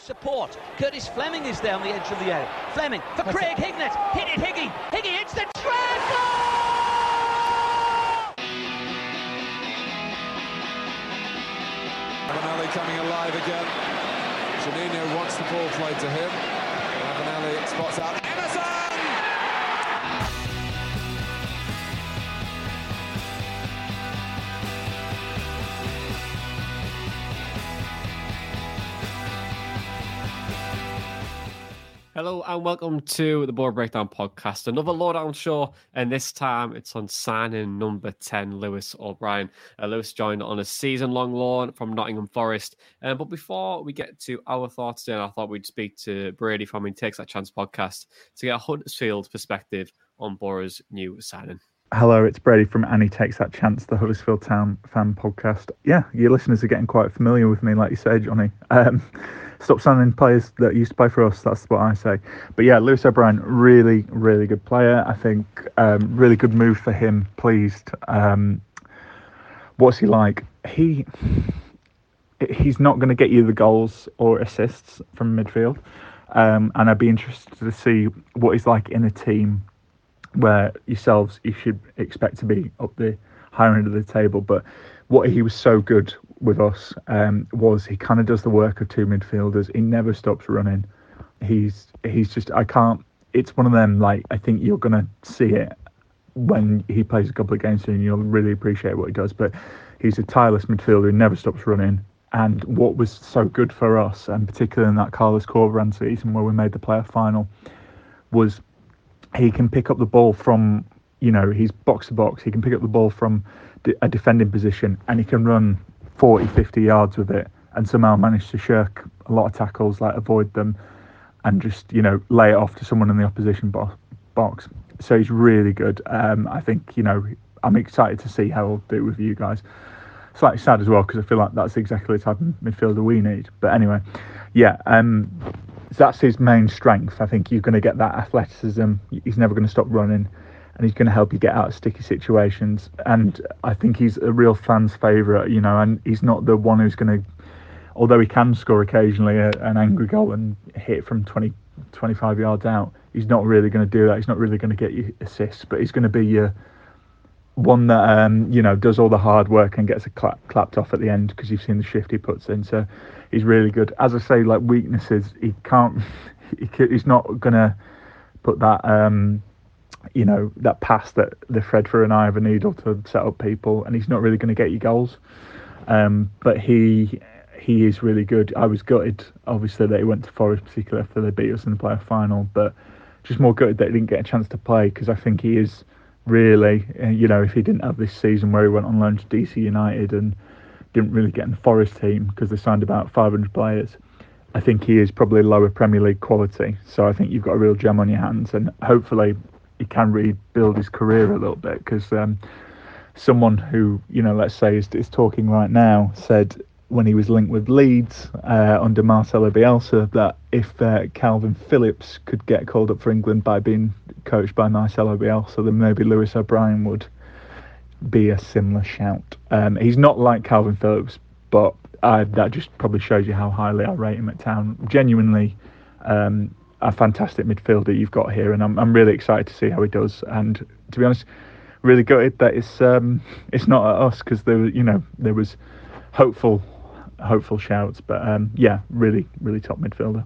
Support. Curtis Fleming is there on the edge of the area. Fleming for Craig Hignett. Hit it, Higgy. Higgy hits the trap. Ravanelli coming alive again. Juninho wants the ball played to him. Ravanelli spots out Hello and welcome to the Boro Breakdown podcast, another lowdown show, and this time it's on signing number 10, Lewis O'Brien. Uh, Lewis joined on a season long loan from Nottingham Forest. Um, but before we get to our thoughts today, I thought we'd speak to Brady from In Takes That Chance podcast to get a Huddersfield perspective on Boro's new signing. Hello, it's Brady from And He Takes That Chance, the Huddersfield Town fan podcast. Yeah, your listeners are getting quite familiar with me, like you say, Jonny. Um, stop signing players that used to play for us. That's what I say. But yeah, Lewis O'Brien, really, really good player. I think um, really good move for him. Pleased. Um, what's he like? He he's not going to get you the goals or assists from midfield, um, and I'd be interested to see what he's like in a team where yourselves you should expect to be up the higher end of the table. But what he was so good with us um, was he kind of does the work of two midfielders. He never stops running. He's he's just I can't. It's one of them like I think you're gonna see it when he plays a couple of games and you'll really appreciate what he does. But he's a tireless midfielder who never stops running. And what was so good for us, and particularly in that Carlos Corberan season where we made the playoff final, was he can pick up the ball from you know he's box to box. He can pick up the ball from a defending position and he can run 40 50 yards with it and somehow manage to shirk a lot of tackles like avoid them and just you know lay it off to someone in the opposition bo- box. So he's really good. Um, i think you know i'm excited to see how he'll do with you guys. Slightly sad as well because i feel like that's exactly the type of midfielder we need. But anyway yeah um, that's his main strength. I think you're going to get that athleticism. He's never going to stop running, and he's going to help you get out of sticky situations. And I think he's a real fan's favourite, you know. And he's not the one who's going to, although he can score occasionally a, an angry goal and hit from 20, 25 yards out. He's not really going to do that. He's not really going to get you assists, but he's going to be your one that um, you know does all the hard work and gets a clap, clapped off at the end because you've seen the shift he puts in. So he's really good. As I say, like weaknesses, he can't. He, he's not gonna put that. Um, you know that pass that the Fred for an eye of a needle to set up people, and he's not really going to get you goals. Um, but he he is really good. I was gutted, obviously, that he went to Forest, particularly after they beat us in the playoff final. But just more gutted that he didn't get a chance to play because I think he is really, you know, if he didn't have this season where he went on loan to DC United and didn't really get in the Forest team because they signed about 500 players. I think he is probably lower Premier League quality. So I think you've got a real gem on your hands, and hopefully he can rebuild his career a little bit because um, someone who you know, let's say, is, is talking right now said when he was linked with Leeds uh, under Marcelo Bielsa that if uh, Kalvin Phillips could get called up for England by being coached by Marcelo Bielsa, then maybe Lewis O'Brien would be a similar shout. Um, he's not like Kalvin Phillips, but uh, that just probably shows you how highly I rate him at Town. Genuinely, um, a fantastic midfielder you've got here, and I'm I'm really excited to see how he does. And to be honest, really gutted that it's um, it's not at us because there you know there was hopeful hopeful shouts, but um, yeah, really really top midfielder.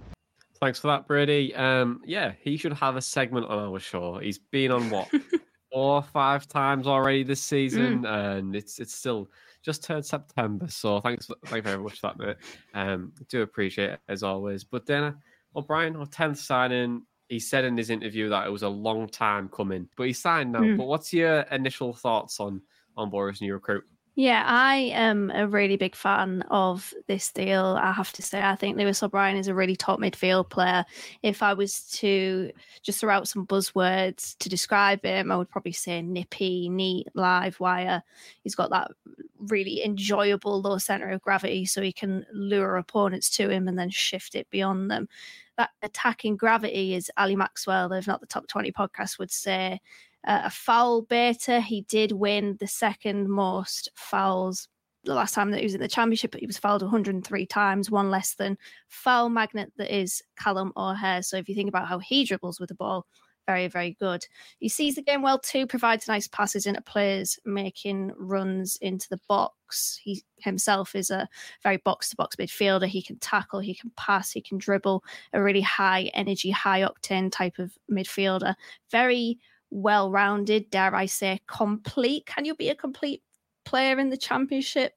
Thanks for that, Brady. Um, yeah, he should have a segment on our show. He's been on what four or five times already this season, mm. and it's it's still just turned September. So thanks, thank you very much for that, mate. Um, do appreciate it as always. But then, uh, O'Brien, our tenth signing, he said in his interview that it was a long time coming, but he signed now. Mm. But what's your initial thoughts on on Boro's new recruit? Yeah, I am a really big fan of this deal. I have to say, I think Lewis O'Brien is a really top midfield player. If I was to just throw out some buzzwords to describe him, I would probably say nippy, neat, live wire. He's got that really enjoyable low center of gravity, so he can lure opponents to him and then shift it beyond them. That attacking gravity is Ali Maxwell, if not the top 20 podcast, would say uh, a foul beta. He did win the second most fouls the last time that he was in the championship, but he was fouled 103 times, one less than foul magnet that is Callum O'Hare. So if you think about how he dribbles with the ball, very, very good. He sees the game well too, provides nice passes into players, making runs into the box. He himself is a very box to box midfielder. He can tackle, he can pass, he can dribble, a really high energy, high octane type of midfielder. Very well rounded, dare I say, complete. Can you be a complete player in the championship?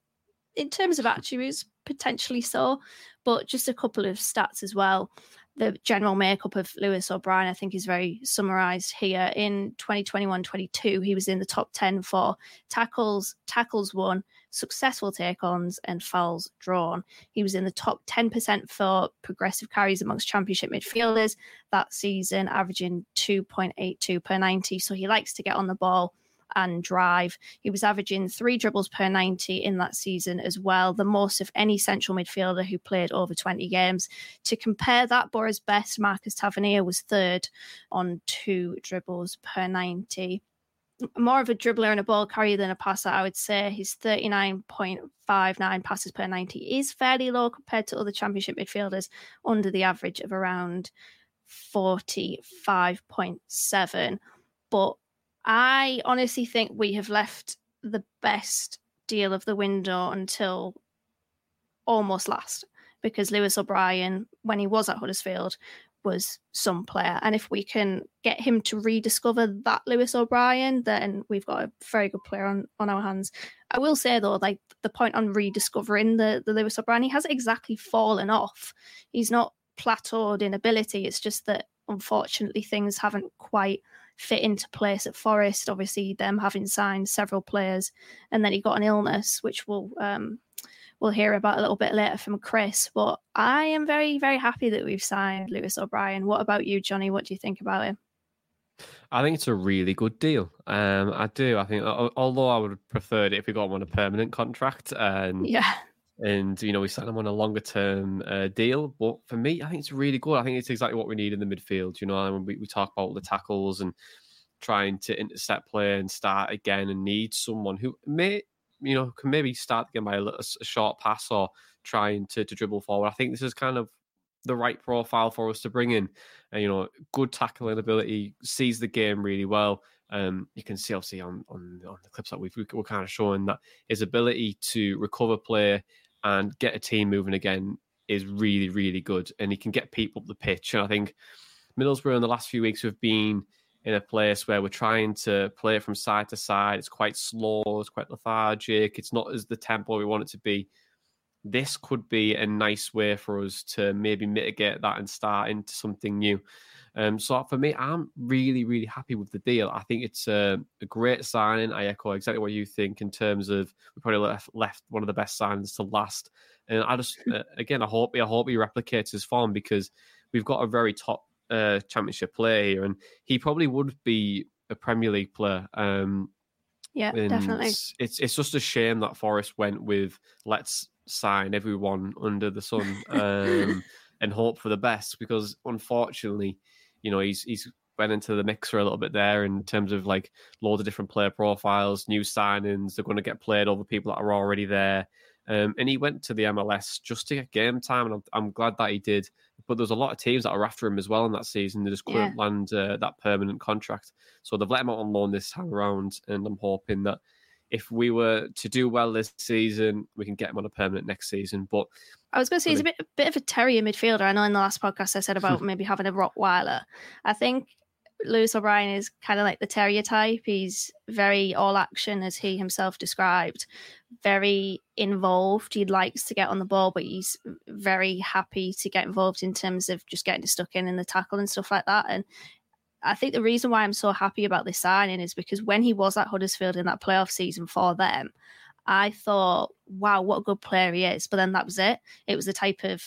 In terms of attributes, potentially so, but just a couple of stats as well. The general makeup of Lewis O'Brien, I think, is very summarized here. In 2021 22, he was in the top 10 for tackles, tackles won, successful take ons, and fouls drawn. He was in the top 10% for progressive carries amongst championship midfielders that season, averaging 2.82 per 90. So he likes to get on the ball and drive. He was averaging three dribbles per 90 in that season as well, the most of any central midfielder who played over 20 games. To compare that, Boro's best, Marcus Tavernier, was third on two dribbles per 90 more of a dribbler and a ball carrier than a passer, I would say. His 39.59 passes per 90 is fairly low compared to other championship midfielders, under the average of around 45.7. But I honestly think we have left the best deal of the window until almost last because Lewis O'Brien, when he was at Huddersfield, was some player. And if we can get him to rediscover that Lewis O'Brien, then we've got a very good player on, on our hands. I will say though, like the point on rediscovering the, the Lewis O'Brien, he hasn't exactly fallen off. He's not plateaued in ability. It's just that unfortunately things haven't quite fit into place at Forest. Obviously, them having signed several players, and then he got an illness, which we'll um, we'll hear about a little bit later from Chris. But I am very, very happy that we've signed Lewis O'Brien. What about you, Jonny? What do you think about him? I think it's a really good deal. Um, I do. I think, although I would have preferred it if we got him on a permanent contract, and yeah, and you know we signed him on a longer term uh, deal. But for me, I think it's really good. I think it's exactly what we need in the midfield. You know, we, we talk about the tackles and trying to intercept play and start again, and need someone who may you know, can maybe start again by a, little, a short pass or trying to, to dribble forward. I think this is kind of the right profile for us to bring in. Uh, you know, good tackling ability, sees the game really well. Um, you can see obviously on, on, on the clips that we've we're kind of showing that his ability to recover play and get a team moving again is really really good, and he can get people up the pitch. And I think Middlesbrough in the last few weeks have been in a place where we're trying to play it from side to side. It's quite slow, it's quite lethargic, it's not as the tempo we want it to be. This could be a nice way for us to maybe mitigate that and start into something new. Um, so for me, I'm really, really happy with the deal. I think it's a, a, great signing. I echo exactly what you think in terms of we probably left, left one of the best signings to last. And I just, uh, again, I hope I hope he replicates his form because we've got a very top uh, championship player here, and he probably would be a Premier League player. Um, yeah, definitely. It's it's just a shame that Forest went with let's sign everyone under the sun um, and hope for the best because unfortunately, you know, he's he's went into the mixer a little bit there in terms of like loads of different player profiles, new signings. They're going to get played over people that are already there. Um, and he went to the MLS just to get game time, and I'm, I'm, glad that he did. But there's a lot of teams that are after him as well in that season. They just couldn't yeah. land uh, that permanent contract, so they've let him out on loan this time around. And I'm hoping that if we were to do well this season, we can get him on a permanent next season. But I was going to say he's a bit, a bit of a terrier midfielder. I know in the last podcast I said about maybe having a Rottweiler. I think Lewis O'Brien is kind of like the terrier type. He's very all action, as he himself described, very involved. He likes to get on the ball, but he's very happy to get involved in terms of just getting stuck in in the tackle and stuff like that. And I think the reason why I'm so happy about this signing is because when he was at Huddersfield in that playoff season for them, I thought, wow, what a good player he is. But then that was it. It was the type of,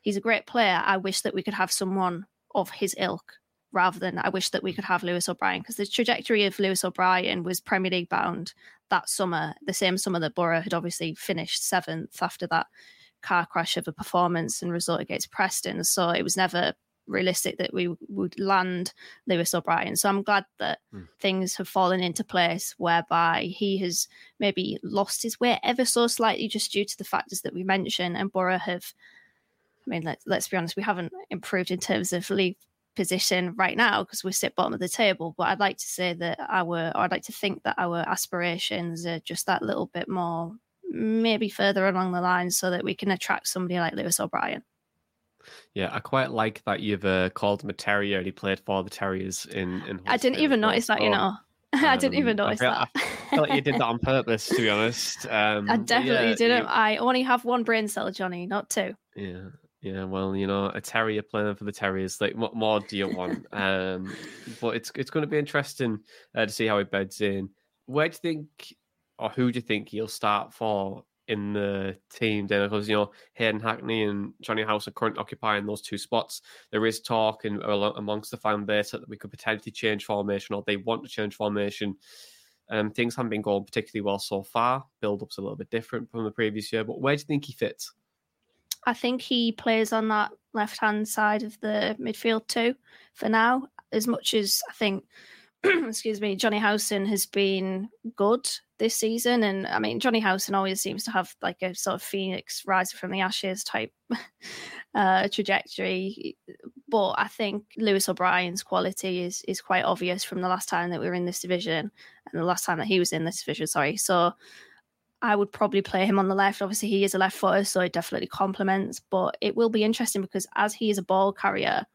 he's a great player. I wish that we could have someone of his ilk rather than I wish that we could have Lewis O'Brien because the trajectory of Lewis O'Brien was Premier League bound that summer, the same summer that Boro had obviously finished seventh after that car crash of a performance and result against Preston. So it was never realistic that we would land Lewis O'Brien. So I'm glad that mm. things have fallen into place whereby he has maybe lost his way ever so slightly just due to the factors that we mentioned. And Boro have, I mean, let, let's be honest, we haven't improved in terms of league position right now because we sit bottom of the table. But I'd like to say that our, or I'd like to think that our aspirations are just that little bit more, maybe further along the line, so that we can attract somebody like Lewis O'Brien. Yeah, I quite like that you've uh, called him a terrier. He played for the Terriers in. in I didn't even notice that, you know. I didn't even um, notice I feel, that. I feel like you did that on purpose, to be honest. Um, I definitely yeah, didn't. You... I only have one brain cell, Jonny, not two. Yeah, yeah, well, you know, a terrier playing for the Terriers. Like, what more do you want? um, but it's it's going to be interesting uh, to see how he beds in. Where do you think, or who do you think he'll start for in the team? Then, because you know, Hayden Hackney and Jonny Howson are currently occupying those two spots. There is talk in, amongst the fan base that we could potentially change formation, or they want to change formation. Um, things haven't been going particularly well so far. Build up's a little bit different from the previous year, but where do you think he fits? I think he plays on that left hand side of the midfield too for now. As much as I think, excuse me, Jonny Howson has been good this season. And I mean, Jonny Howson always seems to have like a sort of phoenix rising from the ashes type uh, trajectory. But I think Lewis O'Brien's quality is is quite obvious from the last time that we were in this division and the last time that he was in this division. Sorry, so I would probably play him on the left. Obviously, he is a left footer, so it definitely complements. But it will be interesting because as he is a ball carrier,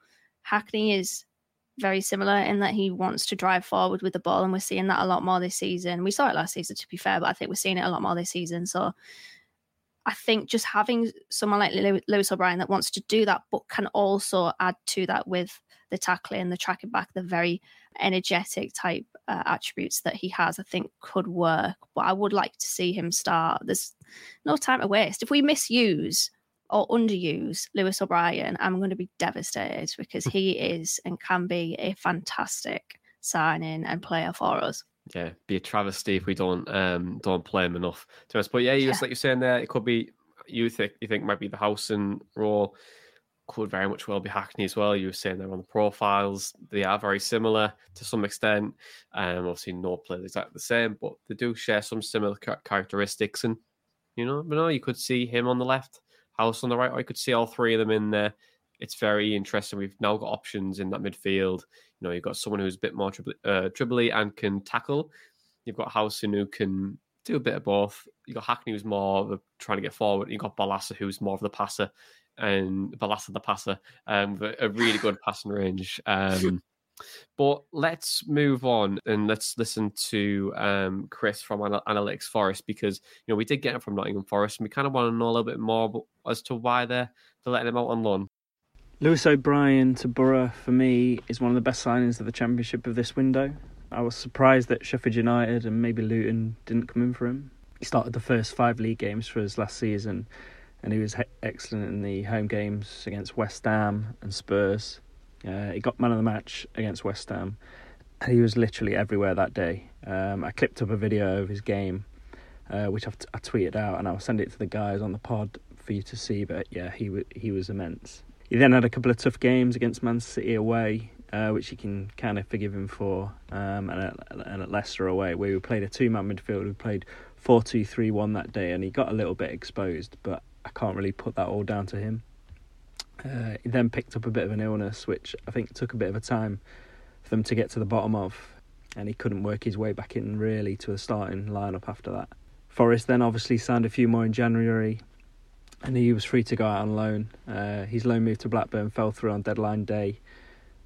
Hackney is very similar in that he wants to drive forward with the ball, and we're seeing that a lot more this season. We saw it last season, to be fair, but I think we're seeing it a lot more this season. So I think just having someone like Lewis O'Brien that wants to do that, but can also add to that with the tackling, the tracking back, the very energetic type uh, attributes that he has, I think could work. But I would like to see him start. There's no time to waste. If we misuse or underuse Lewis O'Brien, I'm going to be devastated because he is and can be a fantastic signing and player for us. Yeah, be a travesty if we don't um don't play him enough to us. But yeah, you just like you're saying there, it could be you think you think might be the Howson role could very much well be Hackney as well. You were saying there on the profiles, they are very similar to some extent. Um, obviously, no player exactly the same, but they do share some similar characteristics. And you know, but no, you could see him on the left, Howson on the right, I could see all three of them in there. It's very interesting. We've now got options in that midfield. You know, you've got someone who's a bit more dribbly, uh, dribbly and can tackle. You've got Howson who can do a bit of both. You got Hackney who's more of a, trying to get forward. You got Barlaser who's more of the passer and Barlaser the passer um, a really good passing range. Um, but let's move on and let's listen to um, Chris from Analytics Forest because you know we did get him from Nottingham Forest and we kind of want to know a little bit more as to why they're they're letting him out on loan. Lewis O'Brien to Boro for me is one of the best signings of the Championship of this window. I was surprised that Sheffield United and maybe Luton didn't come in for him. He started the first five league games for us last season and he was he- excellent in the home games against West Ham and Spurs. Uh, he got man of the match against West Ham, and he was literally everywhere that day. Um, I clipped up a video of his game, uh, which I've t- I tweeted out, and I'll send it to the guys on the pod for you to see. But yeah, he w- he was immense. He then had a couple of tough games against Man City away, uh, which you can kind of forgive him for, um, and, at, and at Leicester away, where we played a two-man midfield. We played 4-2-3-1 that day, and he got a little bit exposed, but I can't really put that all down to him. Uh, he then picked up a bit of an illness, which I think took a bit of a time for them to get to the bottom of, and he couldn't work his way back in really to a starting lineup after that. Forest then obviously signed a few more in January, and he was free to go out on loan. Uh, his loan move to Blackburn fell through on deadline day,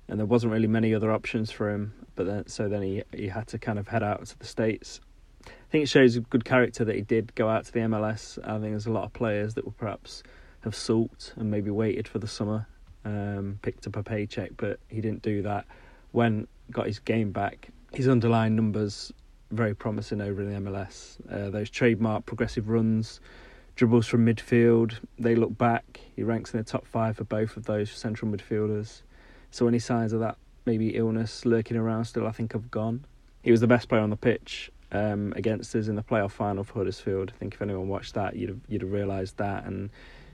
and there wasn't really many other options for him. But then, so then he he had to kind of head out to the states I think it shows good character that he did go out to the MLS. I think there's a lot of players that were perhaps have sulked and maybe waited for the summer, um, picked up a paycheck, but he didn't do that. When got his game back, his underlying numbers very promising over in the MLS. Uh, those trademark progressive runs, dribbles from midfield, they look back. He ranks in the top five for both of those central midfielders. So any signs of that maybe illness lurking around still, I think have gone. He was the best player on the pitch um, against us in the playoff final for Huddersfield. I think if anyone watched that, you'd have, you'd have realised that. And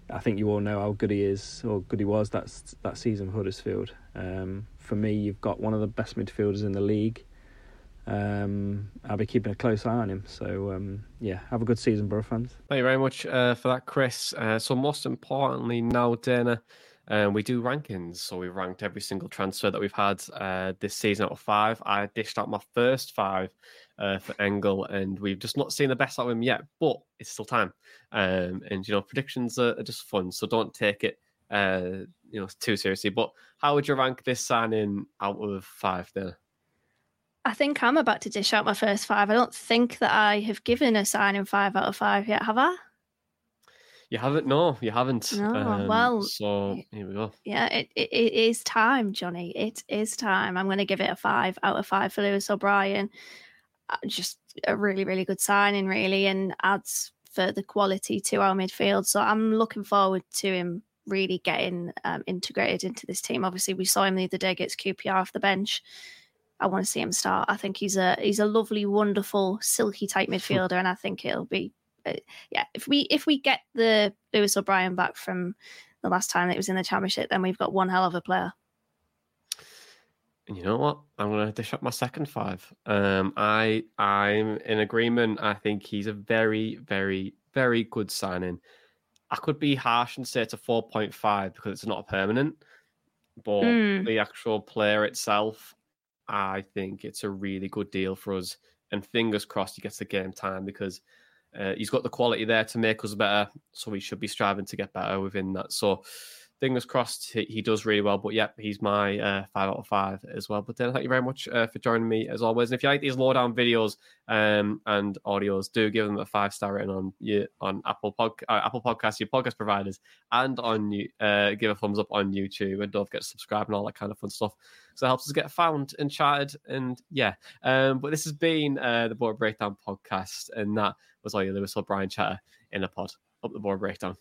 I think you all know how good he is, or good he was that that season Huddersfield. Um, for me, you've got one of the best midfielders in the league. Um, I'll be keeping a close eye on him. So um, yeah, have a good season, Boro fans. Thank you very much uh, for that, Chris. Uh, so most importantly, now Dana, um, we do rankings. So we ranked every single transfer that we've had uh, this season out of five. I dished out my first five uh, for Engel, and we've just not seen the best out of him yet. But it's still time, um, and you know predictions are, are, just fun. So don't take it uh, you know too seriously. But how would you rank this signing out of five? There. I think I'm about to dish out my first five. I don't think that I have given a signing five out of five yet, have I? You haven't? No, you haven't. No. Um, well, so here we go. Yeah, it, it, it is time, Jonny. It is time. I'm going to give it a five out of five for Lewis O'Brien. Uh, just a really, really good signing, really, and adds further quality to our midfield. So I'm looking forward to him really getting um, integrated into this team. Obviously, we saw him the other day against QPR off the bench. I want to see him start. I think he's a he's a lovely, wonderful, silky type midfielder, and I think it'll be uh, yeah, if we if we get the Lewis O'Brien back from the last time it was in the championship, then we've got one hell of a player. You know what? I'm going to dish up my second five. Um, I I'm in agreement. I think he's a very very very good signing. I could be harsh and say it's a 4.5 because it's not permanent, but mm. the actual player itself, I think it's a really good deal for us. And fingers crossed he gets the game time because uh, he's got the quality there to make us better, so we should be striving to get better within that. So, fingers crossed, he, he does really well. But yeah, he's my uh, five out of five as well. But then, thank you very much uh, for joining me as always. And if you like these lowdown videos um, and audios, do give them a five star rating on you on Apple Pod, uh, Apple Podcasts, your podcast providers, and on you. Uh, give a thumbs up on YouTube, and don't forget to subscribe and all that kind of fun stuff. So it helps us get found and charted. And yeah, um, but this has been uh, the Boro Breakdown podcast, and that was all your Lewis O'Brien chatter in a pod. Up the Boro Breakdown.